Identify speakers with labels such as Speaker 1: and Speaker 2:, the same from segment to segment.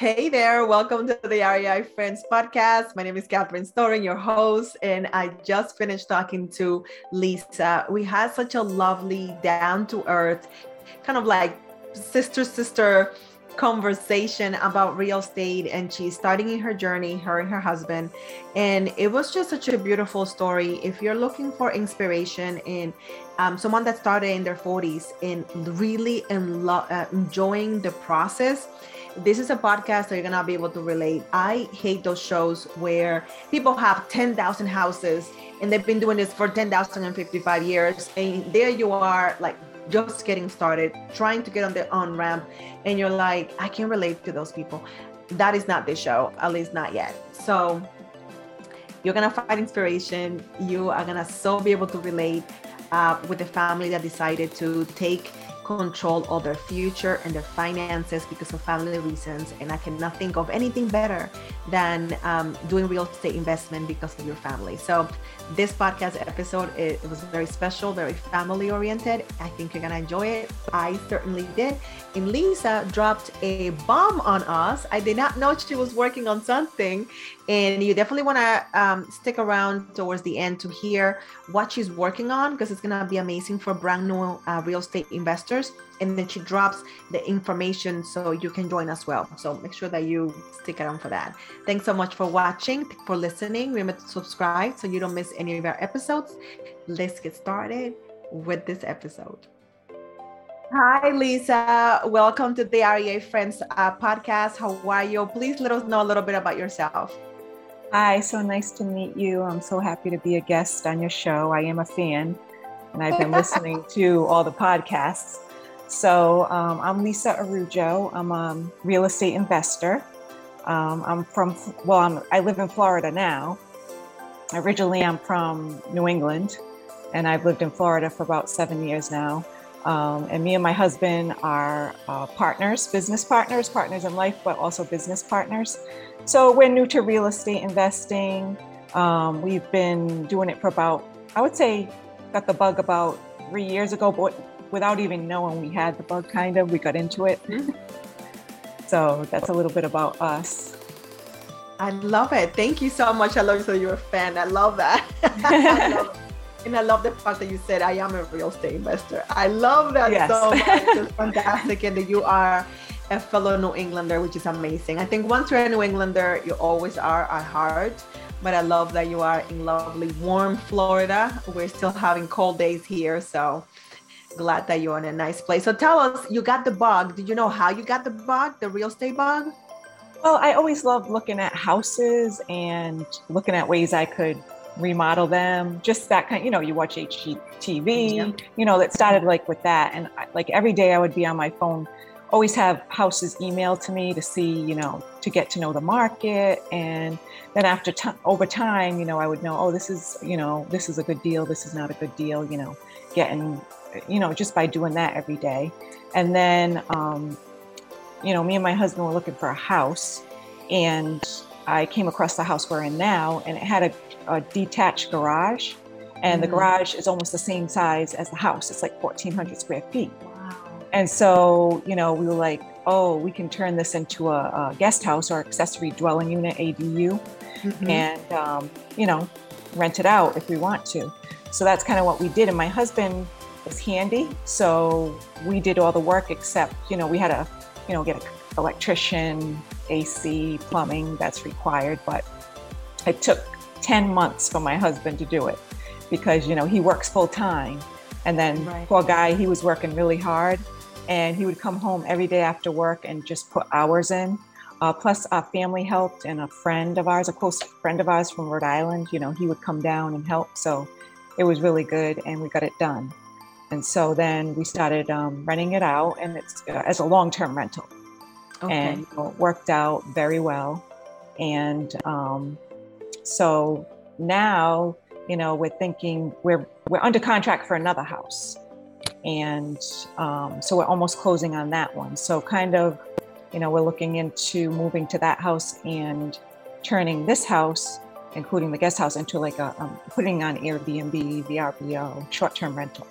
Speaker 1: Hey there, welcome to the REI Friends podcast. My name is Catherine Storing, your host, and I just finished talking to Lisa. We had such a lovely, down to earth, kind of like sister sister conversation about real estate and she's starting in her journey her and her husband and it was just such a beautiful story if you're looking for inspiration in um, someone that started in their 40s and really in lo- uh, enjoying the process this is a podcast that you're gonna be able to relate. I hate those shows where people have 10,000 houses and they've been doing this for 10,055 years. And there you are, like just getting started, trying to get on the on ramp, and you're like, I can relate to those people. That is not this show, at least not yet. So you're gonna find inspiration. You are gonna so be able to relate uh, with the family that decided to take control of their future and their finances because of family reasons. And I cannot think of anything better than um, doing real estate investment because of your family. So this podcast episode it, it was very special, very family oriented. I think you're gonna enjoy it. I certainly did. And Lisa dropped a bomb on us. I did not know she was working on something, and you definitely want to um, stick around towards the end to hear what she's working on because it's gonna be amazing for brand new uh, real estate investors. And then she drops the information so you can join as well. So make sure that you stick around for that. Thanks so much for watching, for listening. Remember to subscribe so you don't miss any of our episodes. Let's get started with this episode. Hi, Lisa. Welcome to the REI Friends uh, podcast. How are you? Please let us know a little bit about yourself.
Speaker 2: Hi, so nice to meet you. I'm so happy to be a guest on your show. I am a fan, and I've been listening to all the podcasts. So um, I'm Lisa Araujo. I'm a real estate investor. Um, I'm from, well, I'm, I live in Florida now. Originally, I'm from New England, and I've lived in Florida for about seven years now. Um, and me and my husband are uh, partners, business partners, partners in life, but also business partners. So we're new to real estate investing. Um, we've been doing it for about, I would say, got the bug about three years ago, but without even knowing we had the bug, kind of. We got into it. Mm-hmm. so that's a little bit about us.
Speaker 1: I love it. Thank you so much. I love you. So you're a fan. I love that. I love and I love the fact that you said I am a real estate investor. I love that yes. so much. It's fantastic, and that you are a fellow New Englander, which is amazing. I think once you're a New Englander, you always are at heart. But I love that you are in lovely, warm Florida. We're still having cold days here, so glad that you're in a nice place. So tell us, you got the bug. Did you know how you got the bug, the real estate bug?
Speaker 2: Well, I always loved looking at houses and looking at ways I could remodel them. Just that kind, you know, you watch HGTV, yeah. you know, that started like with that. And like every day I would be on my phone, always have houses emailed to me to see, you know, to get to know the market. And then after time, over time, you know, I would know, oh, this is, you know, this is a good deal. This is not a good deal, you know, getting you know, just by doing that every day. And then, um, you know, me and my husband were looking for a house, and I came across the house we're in now, and it had a, a detached garage, and mm. the garage is almost the same size as the house. It's like 1,400 square feet. Wow. And so, you know, we were like, oh, we can turn this into a, a guest house or accessory dwelling unit, ADU, mm-hmm. and, um, you know, rent it out if we want to. So that's kind of what we did. And my husband was handy. So we did all the work except, you know, we had to, you know, get an electrician, AC, plumbing that's required. But it took 10 months for my husband to do it because, you know, he works full time. And then right. poor guy, he was working really hard and he would come home every day after work and just put hours in. Uh, plus, our family helped, and a friend of ours, a close friend of ours from Rhode Island, you know, he would come down and help. So it was really good, and we got it done. And so then we started um, renting it out, and it's uh, as a long-term rental, okay. and you know, it worked out very well. And um, so now, you know, we're thinking we're we're under contract for another house, and um, so we're almost closing on that one. So kind of, you know, we're looking into moving to that house and turning this house including the guest house into like a um, putting on Airbnb, VRBO, short-term rental.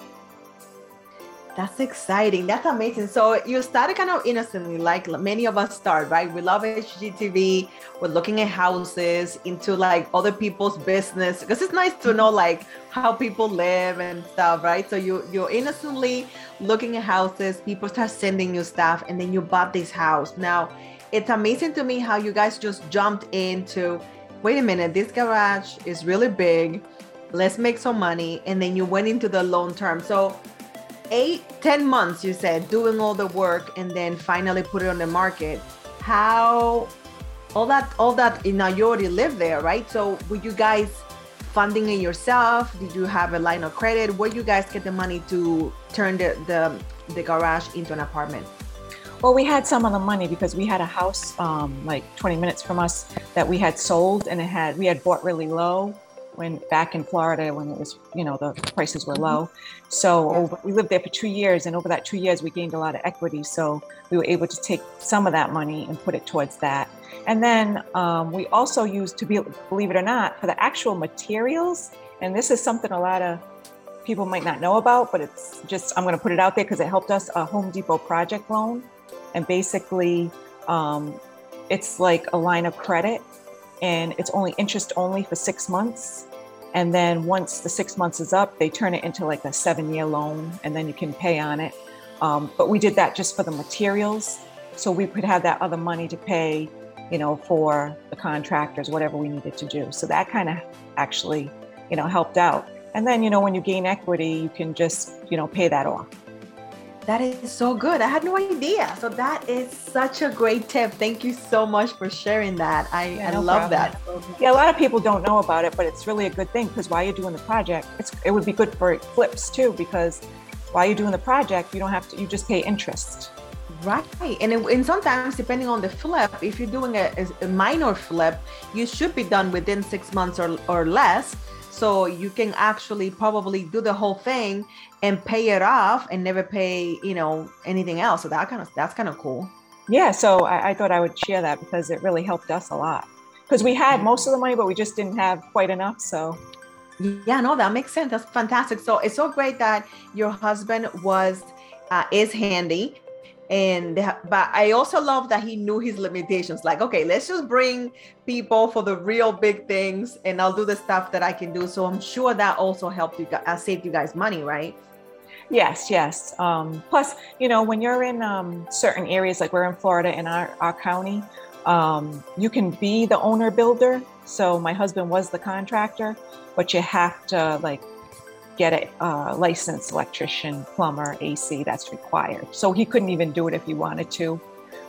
Speaker 1: That's exciting. That's amazing. So you started kind of innocently, like many of us start, right? We love HGTV. We're looking at houses into like other people's business because it's nice to know like how people live and stuff, right? So you you're innocently looking at houses. People start sending you stuff, and then you bought this house. Now, it's amazing to me how you guys just jumped into. Wait a minute, this garage is really big. Let's make some money, and then you went into the long term. So eight, ten months, you said, doing all the work and then finally put it on the market. How all that all that know you already live there, right? So were you guys funding it yourself? Did you have a line of credit? Where you guys get the money to turn the the, the garage into an apartment?
Speaker 2: Well, we had some of the money because we had a house um, like 20 minutes from us that we had sold, and it had we had bought really low, when back in Florida when it was, you know, the prices were low. Mm-hmm. So over, we lived there for two years, and over that two years, we gained a lot of equity. So we were able to take some of that money and put it towards that. And then um, we also used, to be, believe it or not, for the actual materials. And this is something a lot of people might not know about, but it's just I'm going to put it out there because it helped us a Home Depot project loan, and basically. Um, it's like a line of credit and it's only interest only for six months and then once the six months is up, they turn it into like a seven year loan and then you can pay on it. Um, but we did that just for the materials. So we could have that other money to pay, you know, for the contractors, whatever we needed to do. So that kind of actually, you know, helped out. And then, you know, when you gain equity, you can just, you know, pay that off.
Speaker 1: That is so good. I had no idea. So that is such a great tip. Thank you so much for sharing that. I, yeah, I no love problem.
Speaker 2: that. Yeah, a lot of people don't know about it, but it's really a good thing because while you're doing the project, it's, it would be good for flips too because while you're doing the project, you don't have to, you just pay interest.
Speaker 1: Right. And, it, and sometimes, depending on the flip, if you're doing a, a minor flip, you should be done within six months or, or less so you can actually probably do the whole thing and pay it off and never pay, you know, anything else. So that kind of that's kind of cool.
Speaker 2: Yeah. So I, I thought I would share that because it really helped us a lot. Because we had most of the money, but we just didn't have quite enough. So
Speaker 1: yeah, no, that makes sense. That's fantastic. So it's so great that your husband was uh, is handy and but i also love that he knew his limitations. Like okay let's just bring people for the real big things and i'll do the stuff that i can do. So i'm sure that also helped you uh, saved you guys money right?
Speaker 2: Yes yes. Um, plus you know when you're in um, certain areas like we're in florida in our, our county um, you can be the owner builder. So my husband was the contractor but you have to like get a uh, licensed electrician, plumber, AC that's required. So he couldn't even do it if he wanted to.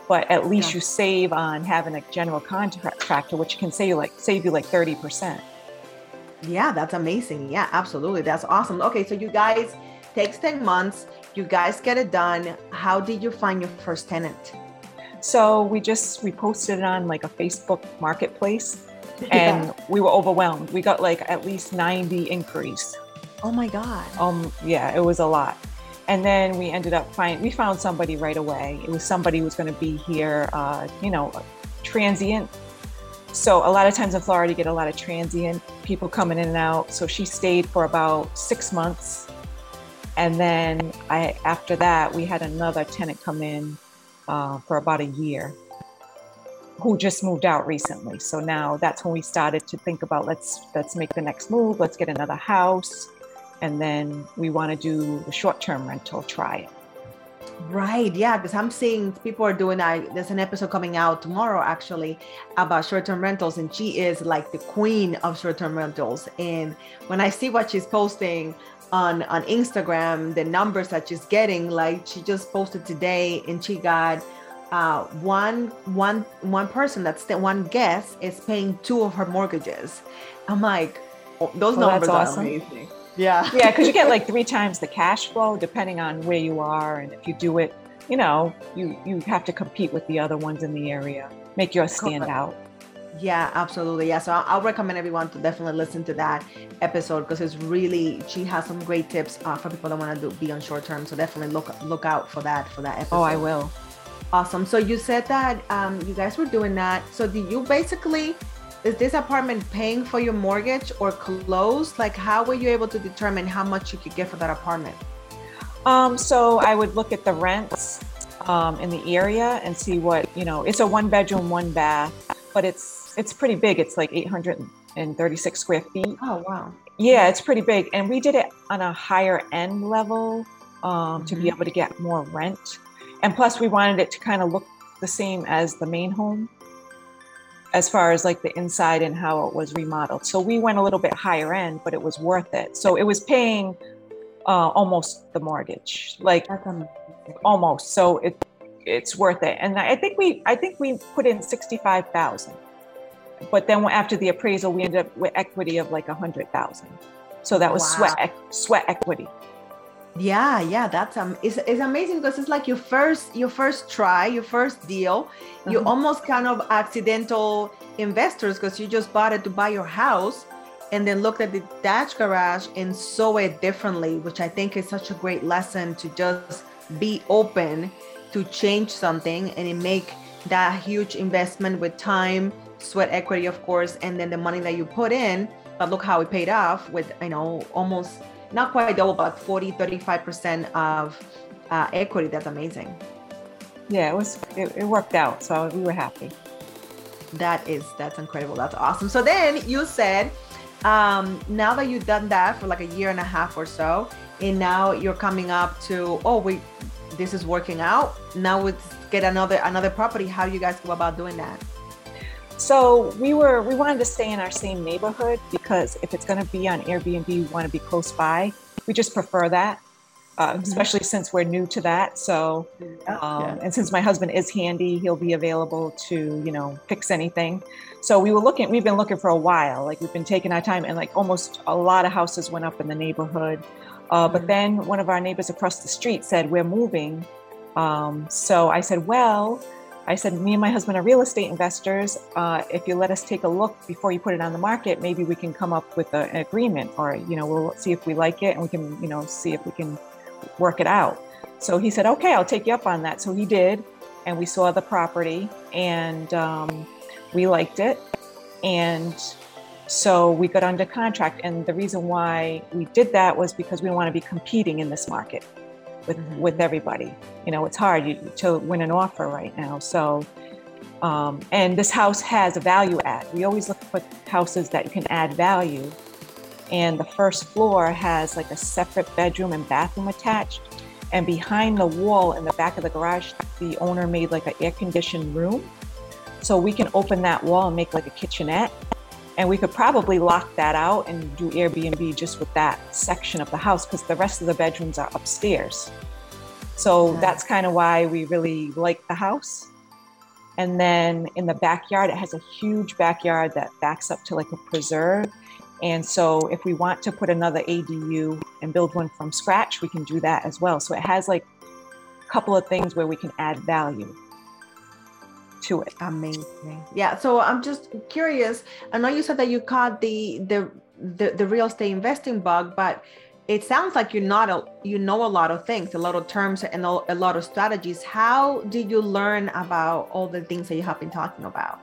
Speaker 2: But at least yeah. you save on having a general contractor, which can save you like save you like 30%.
Speaker 1: Yeah, that's amazing. Yeah, absolutely. That's awesome. Okay, so you guys takes 10 months, you guys get it done. How did you find your first tenant?
Speaker 2: So we just we posted it on like a Facebook marketplace and yeah. we were overwhelmed. We got like at least 90 inquiries.
Speaker 1: Oh my God.
Speaker 2: Um, yeah, it was a lot. And then we ended up find we found somebody right away. It was somebody who was going to be here, uh, you know, transient. So a lot of times in Florida, you get a lot of transient people coming in and out. So she stayed for about six months, and then I after that we had another tenant come in uh, for about a year who just moved out recently. So now that's when we started to think about let's let's make the next move. Let's get another house and then we want to do the short-term rental it
Speaker 1: Right. Yeah. Because I'm seeing people are doing I There's an episode coming out tomorrow actually about short term rentals. And she is like the queen of short term rentals. And when I see what she's posting on, on Instagram, the numbers that she's getting, like she just posted today and she got uh, one, one, one person that's the one guest is paying two of her mortgages. I'm like, oh, those well, numbers are awesome. amazing. Yeah.
Speaker 2: yeah, because you get like three times the cash flow depending on where you are. And if you do it, you know, you, you have to compete with the other ones in the area, make yours stand out.
Speaker 1: Yeah, absolutely. Yeah. So I'll, recommend everyone to definitely listen to that episode because it's really she has some great tips uh, for people that want to be on short term. So definitely look look out for that for that episode.
Speaker 2: Oh, I will.
Speaker 1: Awesome. So you said that um, you guys were doing that. So do you basically is this apartment paying for your mortgage or closed? Like, how were you able to determine how much you could get for that apartment?
Speaker 2: Um, so I would look at the rents um, in the area and see what you know. It's a one bedroom, one bath, but it's it's pretty big. It's like 836 square feet.
Speaker 1: Oh wow!
Speaker 2: Yeah, it's pretty big, and we did it on a higher end level um, mm-hmm. to be mm-hmm. able to get more rent, and plus we wanted it to kind of look the same as the main home as far as like the inside and how it was remodeled. So we went a little bit higher end, but it was worth it. So it was paying uh, almost the mortgage, like almost. So it it's worth it. And I think we I think we put in sixty five thousand, but then after the appraisal, we ended up with equity of like a hundred thousand. So that was wow. sweat sweat equity.
Speaker 1: Yeah, yeah, that's um, it's, it's amazing because it's like your first your first try, your first deal. Mm-hmm. You almost kind of accidental investors because you just bought it to buy your house, and then looked at the dash garage and saw it differently, which I think is such a great lesson to just be open to change something and it make that huge investment with time, sweat equity, of course, and then the money that you put in. But look how it paid off with you know almost not quite double, but 40, 35% of uh, equity. That's amazing.
Speaker 2: Yeah, it was, it, it worked out. So we were happy.
Speaker 1: That is, that's incredible. That's awesome. So then you said, um, now that you've done that for like a year and a half or so, and now you're coming up to, oh, we, this is working out. Now let's get another another property. How do you guys go about doing that?
Speaker 2: So we were we wanted to stay in our same neighborhood because if it's going to be on Airbnb, we want to be close by. We just prefer that, uh, mm-hmm. especially since we're new to that. So, um, yeah. and since my husband is handy, he'll be available to you know fix anything. So we were looking. We've been looking for a while. Like we've been taking our time, and like almost a lot of houses went up in the neighborhood. Uh, mm-hmm. But then one of our neighbors across the street said, "We're moving." Um, so I said, "Well." I said, me and my husband are real estate investors. Uh, if you let us take a look before you put it on the market, maybe we can come up with a, an agreement, or you know, we'll see if we like it, and we can, you know, see if we can work it out. So he said, okay, I'll take you up on that. So he did, and we saw the property, and um, we liked it, and so we got under contract. And the reason why we did that was because we want to be competing in this market with mm-hmm. with everybody. You know, it's hard to win an offer right now. So, um, and this house has a value add. We always look for houses that you can add value. And the first floor has like a separate bedroom and bathroom attached. And behind the wall in the back of the garage, the owner made like an air conditioned room. So we can open that wall and make like a kitchenette and we could probably lock that out and do Airbnb just with that section of the house because the rest of the bedrooms are upstairs. So yeah. that's kind of why we really like the house. And then in the backyard, it has a huge backyard that backs up to like a preserve. And so if we want to put another ADU and build one from scratch, we can do that as well. So it has like a couple of things where we can add value to it.
Speaker 1: Amazing. Yeah. So I'm just curious. I know you said that you caught the the the, the real estate investing bug, but it sounds like you're not a you know a lot of things, a lot of terms and a lot of strategies. How did you learn about all the things that you have been talking about?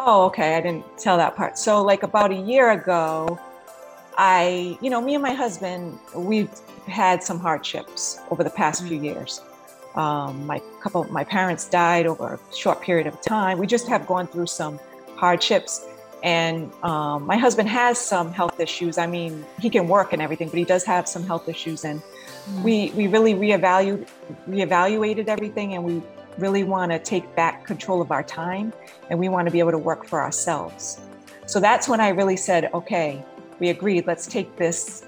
Speaker 2: Oh, okay. I didn't tell that part. So like about a year ago, I, you know, me and my husband, we've had some hardships over the past mm-hmm. few years. Um, my couple, my parents died over a short period of time. We just have gone through some hardships, and um, my husband has some health issues. I mean, he can work and everything, but he does have some health issues, and mm. we we really reevaluated reevaluated everything, and we really want to take back control of our time, and we want to be able to work for ourselves. So that's when I really said, okay, we agreed. Let's take this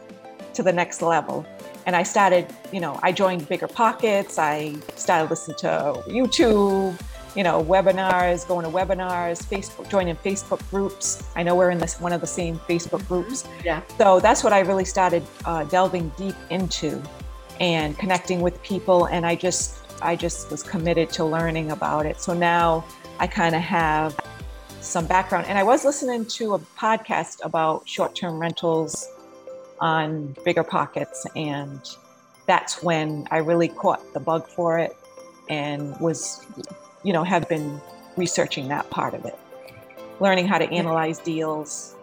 Speaker 2: to the next level and I started, you know, I joined Bigger Pockets. I started listening to YouTube, you know, webinars, going to webinars, Facebook, joining Facebook groups. I know we're in this one of the same Facebook groups.
Speaker 1: Yeah.
Speaker 2: So that's what I really started uh, delving deep into, and connecting with people. And I just, I just was committed to learning about it. So now I kind of have some background. And I was listening to a podcast about short-term rentals on bigger pockets and that's when i really caught the bug for it and was you know have been researching that part of it learning how to analyze deals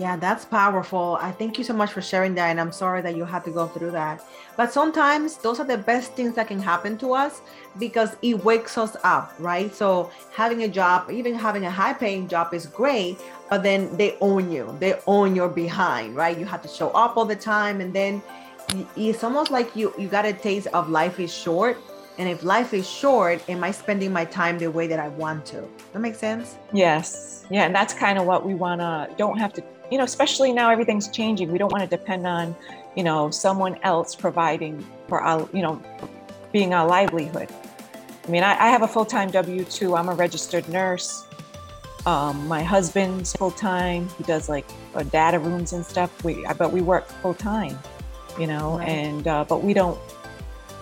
Speaker 1: Yeah, that's powerful. I thank you so much for sharing that. And I'm sorry that you had to go through that. But sometimes those are the best things that can happen to us because it wakes us up, right? So having a job, even having a high paying job is great, but then they own you. They own your behind, right? You have to show up all the time. And then it's almost like you you got a taste of life is short and if life is short, am I spending my time the way that I want to? That makes sense?
Speaker 2: Yes. Yeah. And that's kind of what we want to, don't have to, you know, especially now everything's changing. We don't want to depend on, you know, someone else providing for our, you know, being our livelihood. I mean, I, I have a full time W 2, I'm a registered nurse. Um, my husband's full time. He does like uh, data rooms and stuff. We, but we work full time, you know, right. and, uh, but we don't,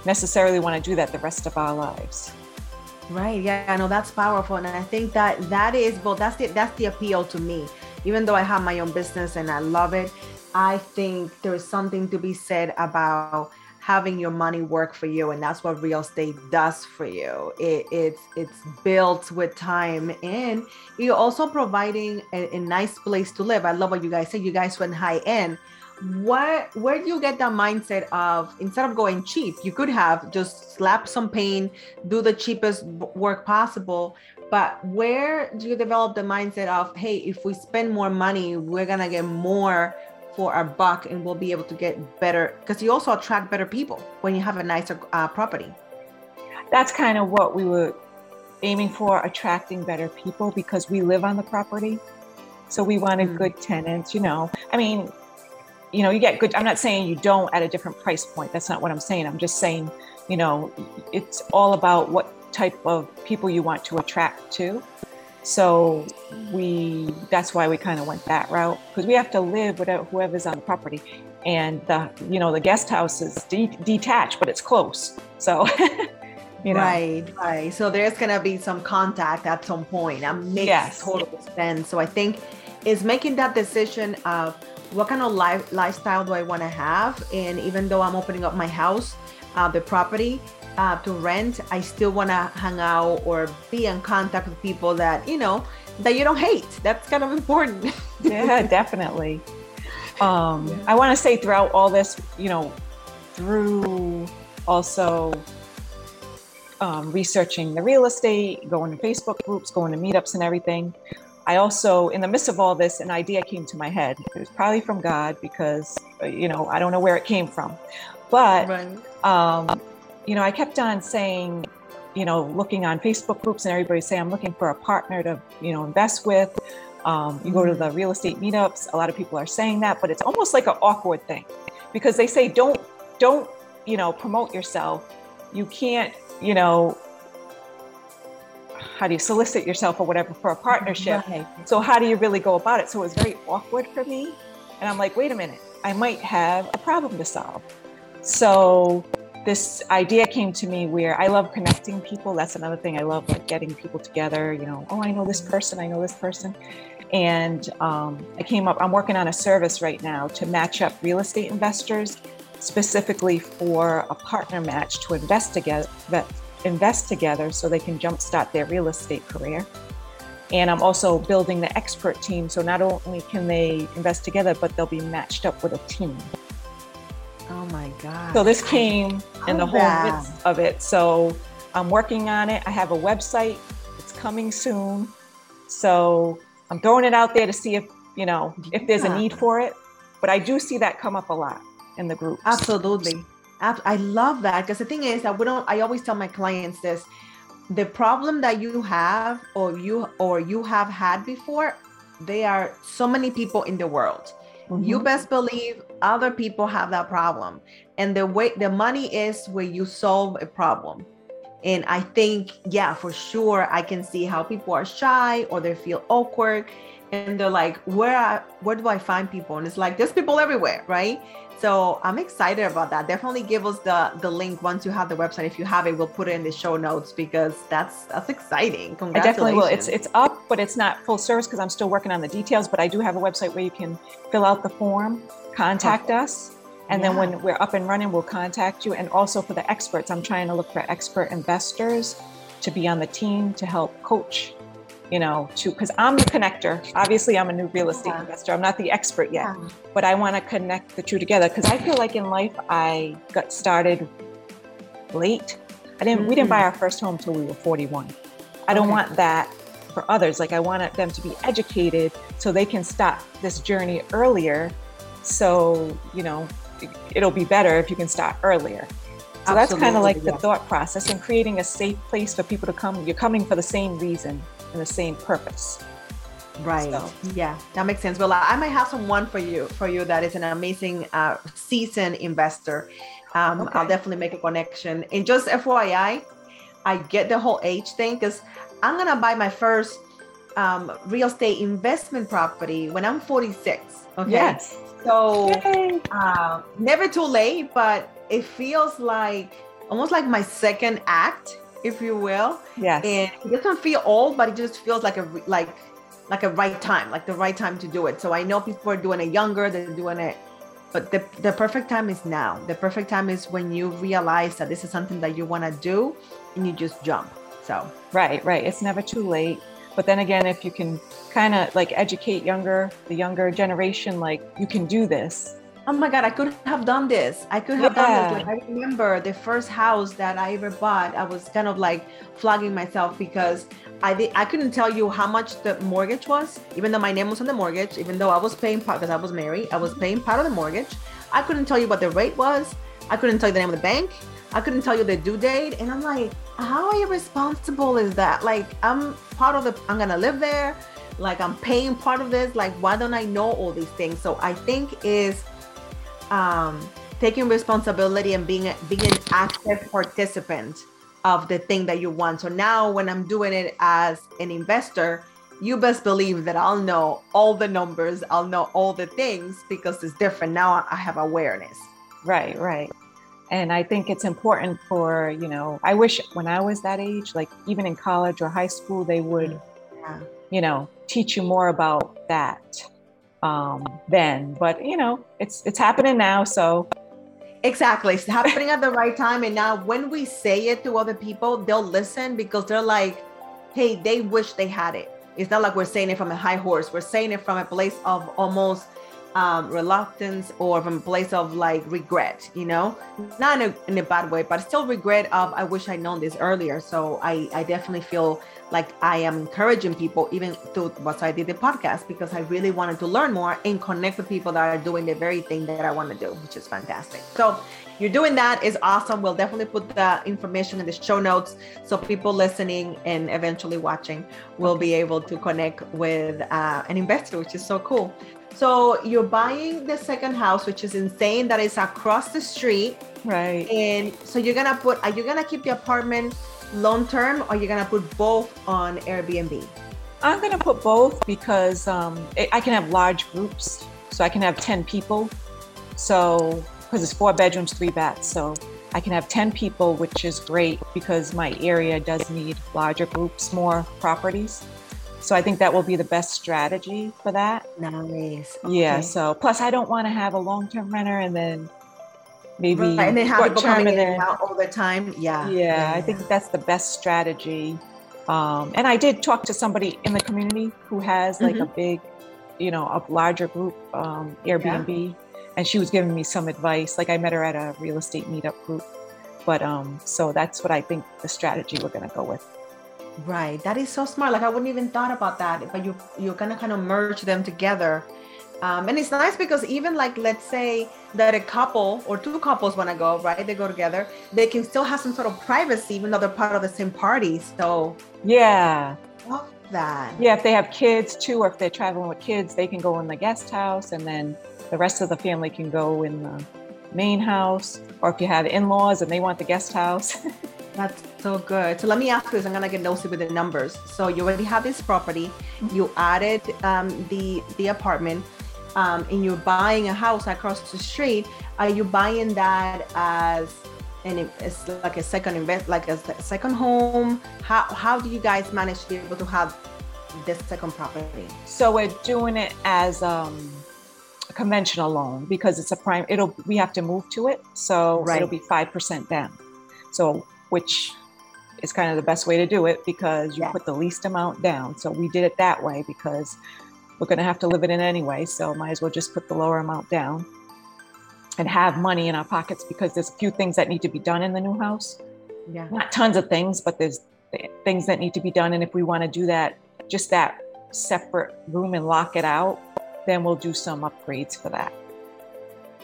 Speaker 2: necessarily want to do that the rest of our lives.
Speaker 1: Right. Yeah. I know that's powerful, and I think that that is well. That's the that's the appeal to me. Even though I have my own business and I love it, I think there's something to be said about having your money work for you and that's what real estate does for you. It, it's it's built with time and you're also providing a, a nice place to live. I love what you guys said. You guys went high end. What where do you get that mindset of instead of going cheap you could have just slap some paint do the cheapest work possible but where do you develop the mindset of hey if we spend more money we're gonna get more for our buck and we'll be able to get better because you also attract better people when you have a nicer uh, property
Speaker 2: that's kind of what we were aiming for attracting better people because we live on the property so we wanted mm. good tenants you know i mean you know, you get good. I'm not saying you don't at a different price point. That's not what I'm saying. I'm just saying, you know, it's all about what type of people you want to attract to. So we, that's why we kind of went that route because we have to live with whoever's on the property, and the, you know, the guest house is de- detached, but it's close. So.
Speaker 1: You know. Right, right. So there's gonna be some contact at some point. That makes yes. total sense. So I think is making that decision of what kind of life lifestyle do I want to have? And even though I'm opening up my house, uh, the property uh, to rent, I still want to hang out or be in contact with people that you know that you don't hate. That's kind of important.
Speaker 2: yeah, definitely. Um, yeah. I want to say throughout all this, you know, through also um, researching the real estate, going to Facebook groups, going to meetups and everything. I also, in the midst of all this, an idea came to my head. It was probably from God because, uh, you know, I don't know where it came from. But, right. um, you know, I kept on saying, you know, looking on Facebook groups and everybody say, I'm looking for a partner to, you know, invest with. Um, you go to the real estate meetups, a lot of people are saying that, but it's almost like an awkward thing because they say, don't, don't, you know, promote yourself. You can't, you know, how do you solicit yourself or whatever for a partnership? Right. So how do you really go about it? So it was very awkward for me. And I'm like, wait a minute, I might have a problem to solve. So this idea came to me where I love connecting people. That's another thing I love, like getting people together. You know, oh, I know this person, I know this person. And um, I came up, I'm working on a service right now to match up real estate investors specifically for a partner match to invest together invest together so they can jumpstart their real estate career. And I'm also building the expert team. So not only can they invest together, but they'll be matched up with a team.
Speaker 1: Oh my God.
Speaker 2: So this came in the whole that. midst of it. So I'm working on it. I have a website. It's coming soon. So I'm throwing it out there to see if, you know, if there's a need for it. But I do see that come up a lot in the group.
Speaker 1: Absolutely. I love that because the thing is that we don't. I always tell my clients this: the problem that you have, or you or you have had before, there are so many people in the world. Mm-hmm. You best believe other people have that problem, and the way the money is where you solve a problem. And I think, yeah, for sure, I can see how people are shy or they feel awkward, and they're like, "Where, where do I find people?" And it's like there's people everywhere, right? So I'm excited about that. Definitely give us the the link once you have the website. If you have it, we'll put it in the show notes because that's that's exciting. Congratulations.
Speaker 2: I definitely will. It's it's up, but it's not full service because I'm still working on the details. But I do have a website where you can fill out the form, contact oh, us, and yeah. then when we're up and running, we'll contact you. And also for the experts, I'm trying to look for expert investors to be on the team to help coach you know, to because I'm the connector. Obviously, I'm a new real estate yeah. investor. I'm not the expert yet, yeah. but I want to connect the two together because I feel like in life I got started late. I didn't. Mm-hmm. We didn't buy mm-hmm. our first home till we were 41. I don't want that for others. Like I want them to be educated so they can start this journey earlier. So you know, it'll be better if you can start earlier. So Absolutely, that's kind of like yeah. the thought process and creating a safe place for people to come. You're coming for the same reason and the same purpose.
Speaker 1: Right. So. Yeah, that makes sense. Well, I might have someone for you for you that is an amazing uh, seasoned investor. Um, okay. I'll definitely make a connection. And just FYI, I get the whole age thing because I'm gonna buy my first um, real estate investment property when I'm 46. Okay.
Speaker 2: Yes.
Speaker 1: So uh, never too late, but it feels like almost like my second act if you will.
Speaker 2: Yes.
Speaker 1: And it doesn't feel old, but it just feels like a like like a right time, like the right time to do it. So I know people are doing it younger, they're doing it, but the the perfect time is now. The perfect time is when you realize that this is something that you want to do and you just jump. So
Speaker 2: right, right. It's never too late. But then again, if you can kind of like educate younger, the younger generation, like you can do this
Speaker 1: oh my god i could have done this. I could have yeah. done this. Like i remember the first house that i ever bought i was kind of like flogging myself because i did, i couldn't tell you how much the mortgage was even though my name was on the mortgage even though i was paying part because i was married i was mm-hmm. paying part of the mortgage. I couldn't tell you what the rate was. I couldn't tell you the name of the bank. I couldn't tell you the due date. And i'm like how irresponsible is that? Like i'm part of the i'm gonna live there. Like i'm paying part of this. Like why don't i know all these things? So i think is um, taking responsibility and being being an active participant of the thing that you want. So now when I'm doing it as an investor, you best believe that I'll know all the numbers, I'll know all the things because it's different. Now I have awareness.
Speaker 2: Right, right. And I think it's important for, you know, I wish when I was that age, like even in college or high school, they would, yeah. you know, teach you more about that um, then. But you know, it's it's happening now. So
Speaker 1: exactly, it's happening at the right time. And now, when we say it to other people, they'll listen because they're like, "Hey, they wish they had it." It's not like we're saying it from a high horse. We're saying it from a place of almost um, reluctance or from a place of like regret, you know, not in a, in a bad way, but still regret of I wish I'd known this earlier. So I, I definitely feel like I am encouraging people even through what I did the podcast because I really wanted to learn more and connect with people that are doing the very thing that I want to do, which is fantastic. So you're doing that is awesome. We'll definitely put the information in the show notes so people listening and eventually watching will be able to connect with uh, an investor, which is so cool. So you're buying the second house, which is insane. That is across the street.
Speaker 2: Right.
Speaker 1: And so you're gonna put. Are you gonna keep the apartment long term, or you're gonna put both on Airbnb?
Speaker 2: I'm gonna put both because um, I can have large groups. So I can have ten people. So because it's four bedrooms, three baths. So I can have 10 people, which is great because my area does need larger groups, more properties. So I think that will be the best strategy for that.
Speaker 1: Nice.
Speaker 2: Okay. Yeah. So plus, I don't want to have a long-term renter and then maybe
Speaker 1: right. and then have people coming in and out all the time. Yeah.
Speaker 2: Yeah, yeah. I think that's the best strategy. Um, and I did talk to somebody in the community who has like mm-hmm. a big, you know, a larger group um, Airbnb, yeah. and she was giving me some advice. Like I met her at a real estate meetup group, but um, so that's what I think the strategy we're gonna go with.
Speaker 1: Right. That is so smart. Like I wouldn't even thought about that, but you you're gonna kind of merge them together. Um, and it's nice because even like let's say that a couple or two couples want to go right they go together they can still have some sort of privacy even though they're part of the same party so
Speaker 2: yeah
Speaker 1: love that
Speaker 2: yeah if they have kids too or if they're traveling with kids they can go in the guest house and then the rest of the family can go in the main house or if you have in-laws and they want the guest house
Speaker 1: That's so good. So let me ask you this. I'm gonna get nosy with the numbers. So you already have this property. You added um, the the apartment, um, and you're buying a house across the street. Are you buying that as and it's like a second invest, like a second home? How how do you guys manage to be able to have this second property?
Speaker 2: So we're doing it as um, a conventional loan because it's a prime. It'll we have to move to it, so right. it'll be five percent down. So which is kind of the best way to do it because you put the least amount down. So we did it that way because we're going to have to live it in anyway. So might as well just put the lower amount down and have money in our pockets because there's a few things that need to be done in the new house.
Speaker 1: Yeah.
Speaker 2: Not tons of things, but there's things that need to be done. And if we want to do that, just that separate room and lock it out, then we'll do some upgrades for that.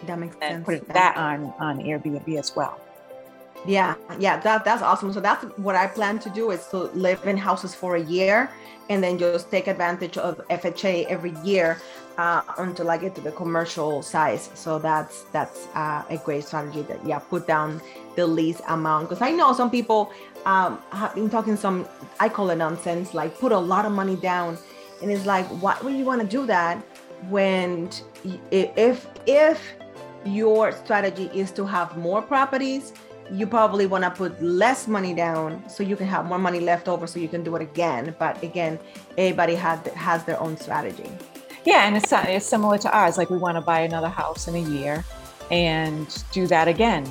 Speaker 1: That makes
Speaker 2: and
Speaker 1: sense.
Speaker 2: Put that on on Airbnb as well.
Speaker 1: Yeah, yeah, that that's awesome. So that's what I plan to do is to live in houses for a year and then just take advantage of FHA every year uh, until I get to the commercial size. So that's that's uh, a great strategy. That yeah, put down the least amount because I know some people um, have been talking some I call it nonsense like put a lot of money down, and it's like why would you want to do that when if if your strategy is to have more properties you probably want to put less money down so you can have more money left over so you can do it again. But again everybody has has their own strategy.
Speaker 2: Yeah and it's, it's similar to ours. Like we want to buy another house in a year and do that again.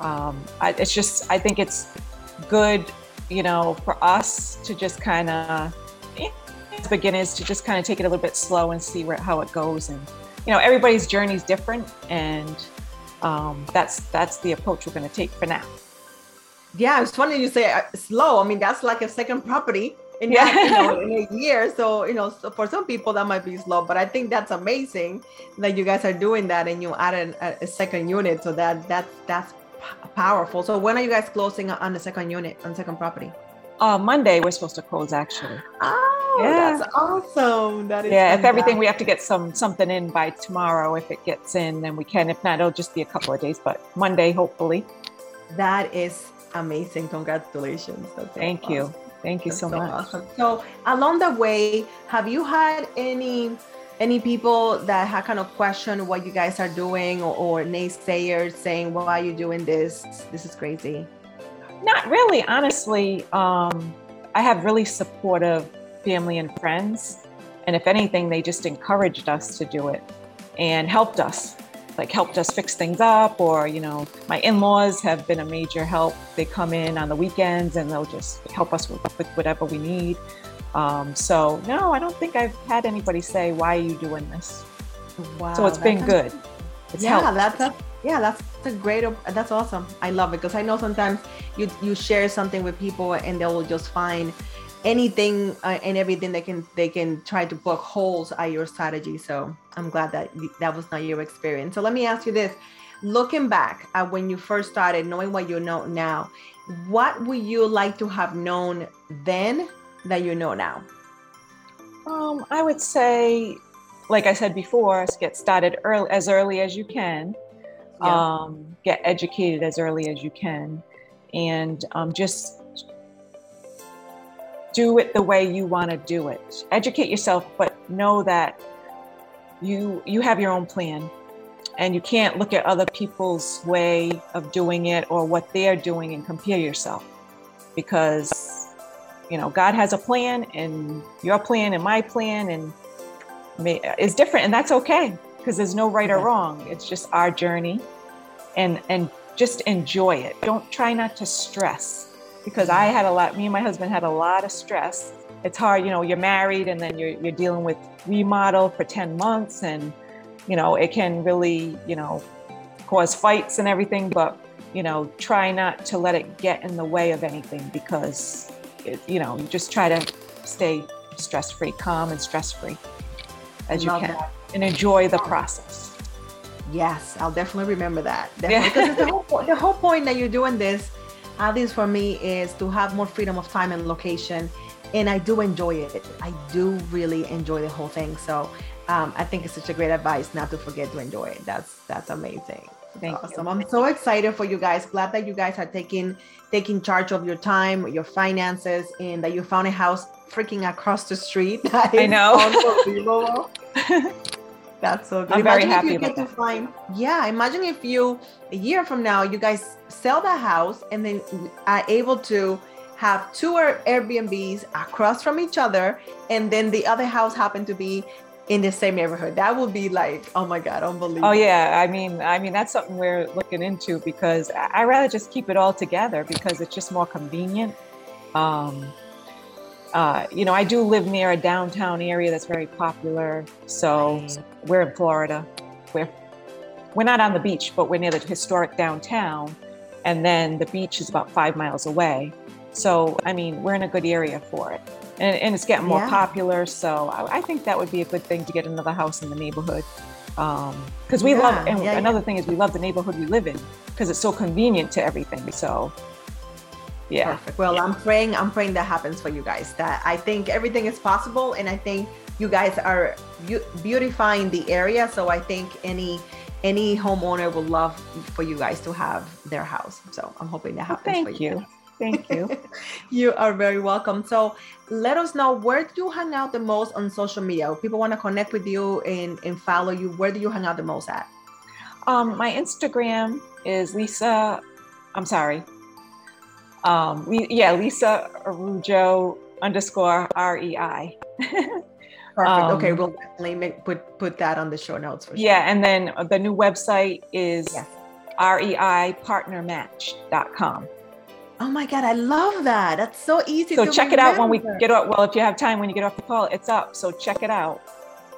Speaker 2: Um, I, it's just i think it's good you know for us to just kind of as beginners to just kind of take it a little bit slow and see where how it goes. And you know everybody's journey is different and um, that's that's the approach we're going to take for now.
Speaker 1: Yeah, it's funny you say uh, slow. I mean, that's like a second property in, yeah. that, you know, in a year. So you know, so for some people that might be slow, but I think that's amazing that you guys are doing that and you added a, a second unit. So that that's that's powerful. So when are you guys closing on the second unit on second property?
Speaker 2: Uh, Monday we're supposed to close actually.
Speaker 1: Oh, yeah. that's awesome. That is
Speaker 2: yeah. Fantastic. If everything, we have to get some something in by tomorrow. If it gets in, then we can. If not, it'll just be a couple of days. But Monday, hopefully.
Speaker 1: That is amazing. Congratulations.
Speaker 2: That's Thank awesome. you. Thank you so, so, much.
Speaker 1: Awesome. So along the way, have you had any any people that have kind of questioned what you guys are doing or, or naysayers saying, why are you doing this? This is crazy.
Speaker 2: Not really, honestly. Um, I have really supportive family and friends. And if anything, they just encouraged us to do it and helped us, like helped us fix things up. Or, you know, my in laws have been a major help. They come in on the weekends and they'll just help us with, with whatever we need. Um, so, no, I don't think I've had anybody say, Why are you doing this? Wow. So it's been good.
Speaker 1: It's yeah, helped. that's a yeah, that's a great. That's awesome. I love it because I know sometimes you you share something with people and they will just find anything uh, and everything they can they can try to poke holes at your strategy. So I'm glad that that was not your experience. So let me ask you this: looking back at when you first started, knowing what you know now, what would you like to have known then that you know now?
Speaker 2: Um, I would say, like I said before, get started early as early as you can yeah. um, get educated as early as you can, and um, just do it the way you want to do it. Educate yourself, but know that you you have your own plan and you can't look at other people's way of doing it or what they're doing and compare yourself because you know god has a plan and your plan and my plan and may, is different and that's okay because there's no right or wrong. It's just our journey and and just enjoy it. Don't try not to stress because I had a lot me and my husband had a lot of stress. It's hard, you know, you're married and then you're you're dealing with remodel for 10 months and you know, it can really, you know, cause fights and everything, but you know, try not to let it get in the way of anything because it, you know, just try to stay stress free, calm and stress free as you can. That and enjoy the process.
Speaker 1: Yes, I'll definitely remember that. Definitely. Because the, whole, the whole point that you're doing this, at least for me, is to have more freedom of time and location. And I do enjoy it. I do really enjoy the whole thing. So um, I think it's such a great advice not to forget to enjoy it. That's that's amazing. Thank awesome. You. I'm so excited for you guys. Glad that you guys are taking taking charge of your time, your finances, and that you found a house freaking across the street.
Speaker 2: I know.
Speaker 1: That's so good.
Speaker 2: I'm imagine very happy you get to
Speaker 1: find. Yeah, imagine if you a year from now you guys sell the house and then are able to have two Airbnbs across from each other, and then the other house happened to be in the same neighborhood. That would be like, oh my God, unbelievable.
Speaker 2: Oh yeah. I mean, I mean, that's something we're looking into because I rather just keep it all together because it's just more convenient. Um, uh, you know, I do live near a downtown area that's very popular. So
Speaker 1: Right.
Speaker 2: we're in Florida. We're we're not on the beach, but we're near the historic downtown, and then the beach is about five miles away. So I mean, we're in a good area for it, and, and it's getting more
Speaker 1: Yeah.
Speaker 2: popular. So I, I think that would be a good thing to get another house in the neighborhood, um, because we love.
Speaker 1: Yeah,
Speaker 2: And
Speaker 1: yeah,
Speaker 2: another thing is we love the neighborhood we live in because it's so convenient to everything. So yeah.
Speaker 1: Perfect. Well, I'm praying. I'm praying that happens for you guys. That I think everything is possible, and I think you guys are beautifying the area. So I think any any homeowner will love for you guys to have their house. So I'm hoping that
Speaker 2: Well,
Speaker 1: happens. for
Speaker 2: thank you. Thank you.
Speaker 1: You are very welcome. So let us know where do you hang out the most on social media? If people want to connect with you and, and follow you, where do you hang out the most at?
Speaker 2: Um, my Instagram is Lisa. I'm sorry. Um, yeah, Lisa Araujo underscore R E I.
Speaker 1: Perfect.
Speaker 2: Um,
Speaker 1: okay, we'll definitely make, put put that on the show notes for sure.
Speaker 2: Yeah, and then the new website is
Speaker 1: Yes.
Speaker 2: reipartnermatch.com.
Speaker 1: Oh my God, I love that. That's so easy.
Speaker 2: So
Speaker 1: to
Speaker 2: check it out when we
Speaker 1: remember.
Speaker 2: get up. Well, if you have time when you get off the call, it's up. So check it out.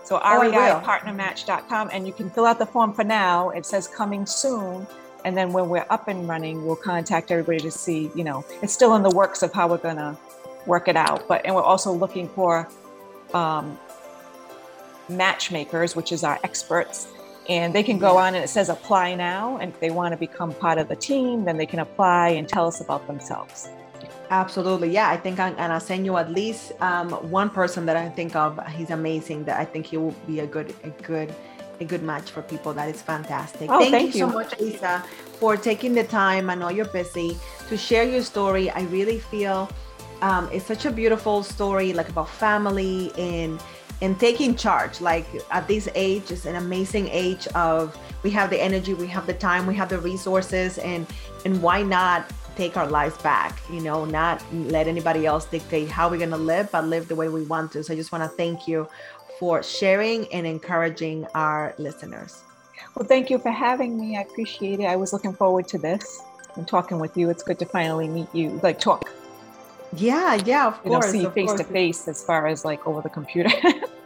Speaker 2: So
Speaker 1: Oh,
Speaker 2: reipartnermatch.com, and you can fill out the form for now. It says coming soon. And then when we're up and running, we'll contact everybody to see, you know, it's still in the works of how we're going to work it out. But, and we're also looking for um, matchmakers, which is our experts. And they can go on and it says apply now. And if they want to become part of the team, then they can apply and tell us about themselves.
Speaker 1: Absolutely. Yeah, I think and gonna send you at least um, one person that I think of. He's amazing. That I think he will be a good, a good, a good match for people. That is fantastic.
Speaker 2: Oh,
Speaker 1: thank,
Speaker 2: thank
Speaker 1: you so much, Lisa, for taking the time. I know you're busy to share your story. I really feel um, it's such a beautiful story, like about family and and taking charge. Like at this age, is an amazing age of we have the energy, we have the time, we have the resources, and and why not take our lives back? You know, not let anybody else dictate how we're gonna live, but live the way we want to. So I just want to thank you for sharing and encouraging our listeners.
Speaker 2: Well, thank you for having me. I appreciate it. I was looking forward to this and talking with you. It's good to finally meet you, like talk,
Speaker 1: Yeah, yeah, of course.
Speaker 2: you know,
Speaker 1: course.
Speaker 2: see face to face as far as like over the computer.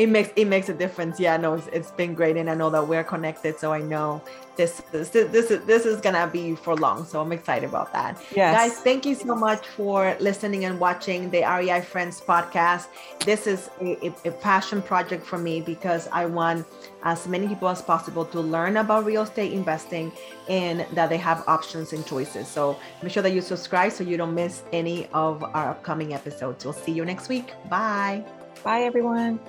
Speaker 1: it makes it makes a difference. Yeah no it's, it's been great and i know that we're connected so i know this this this is this is gonna be for long so i'm excited about that.
Speaker 2: Yes.
Speaker 1: guys thank you so much for listening and watching the rei friends podcast. This is a, a, a passion project for me because i want as many people as possible to learn about real estate investing and that they have options and choices. So make sure that you subscribe so you don't miss any of our upcoming episodes. We'll see you next week. Bye.
Speaker 2: Bye, everyone.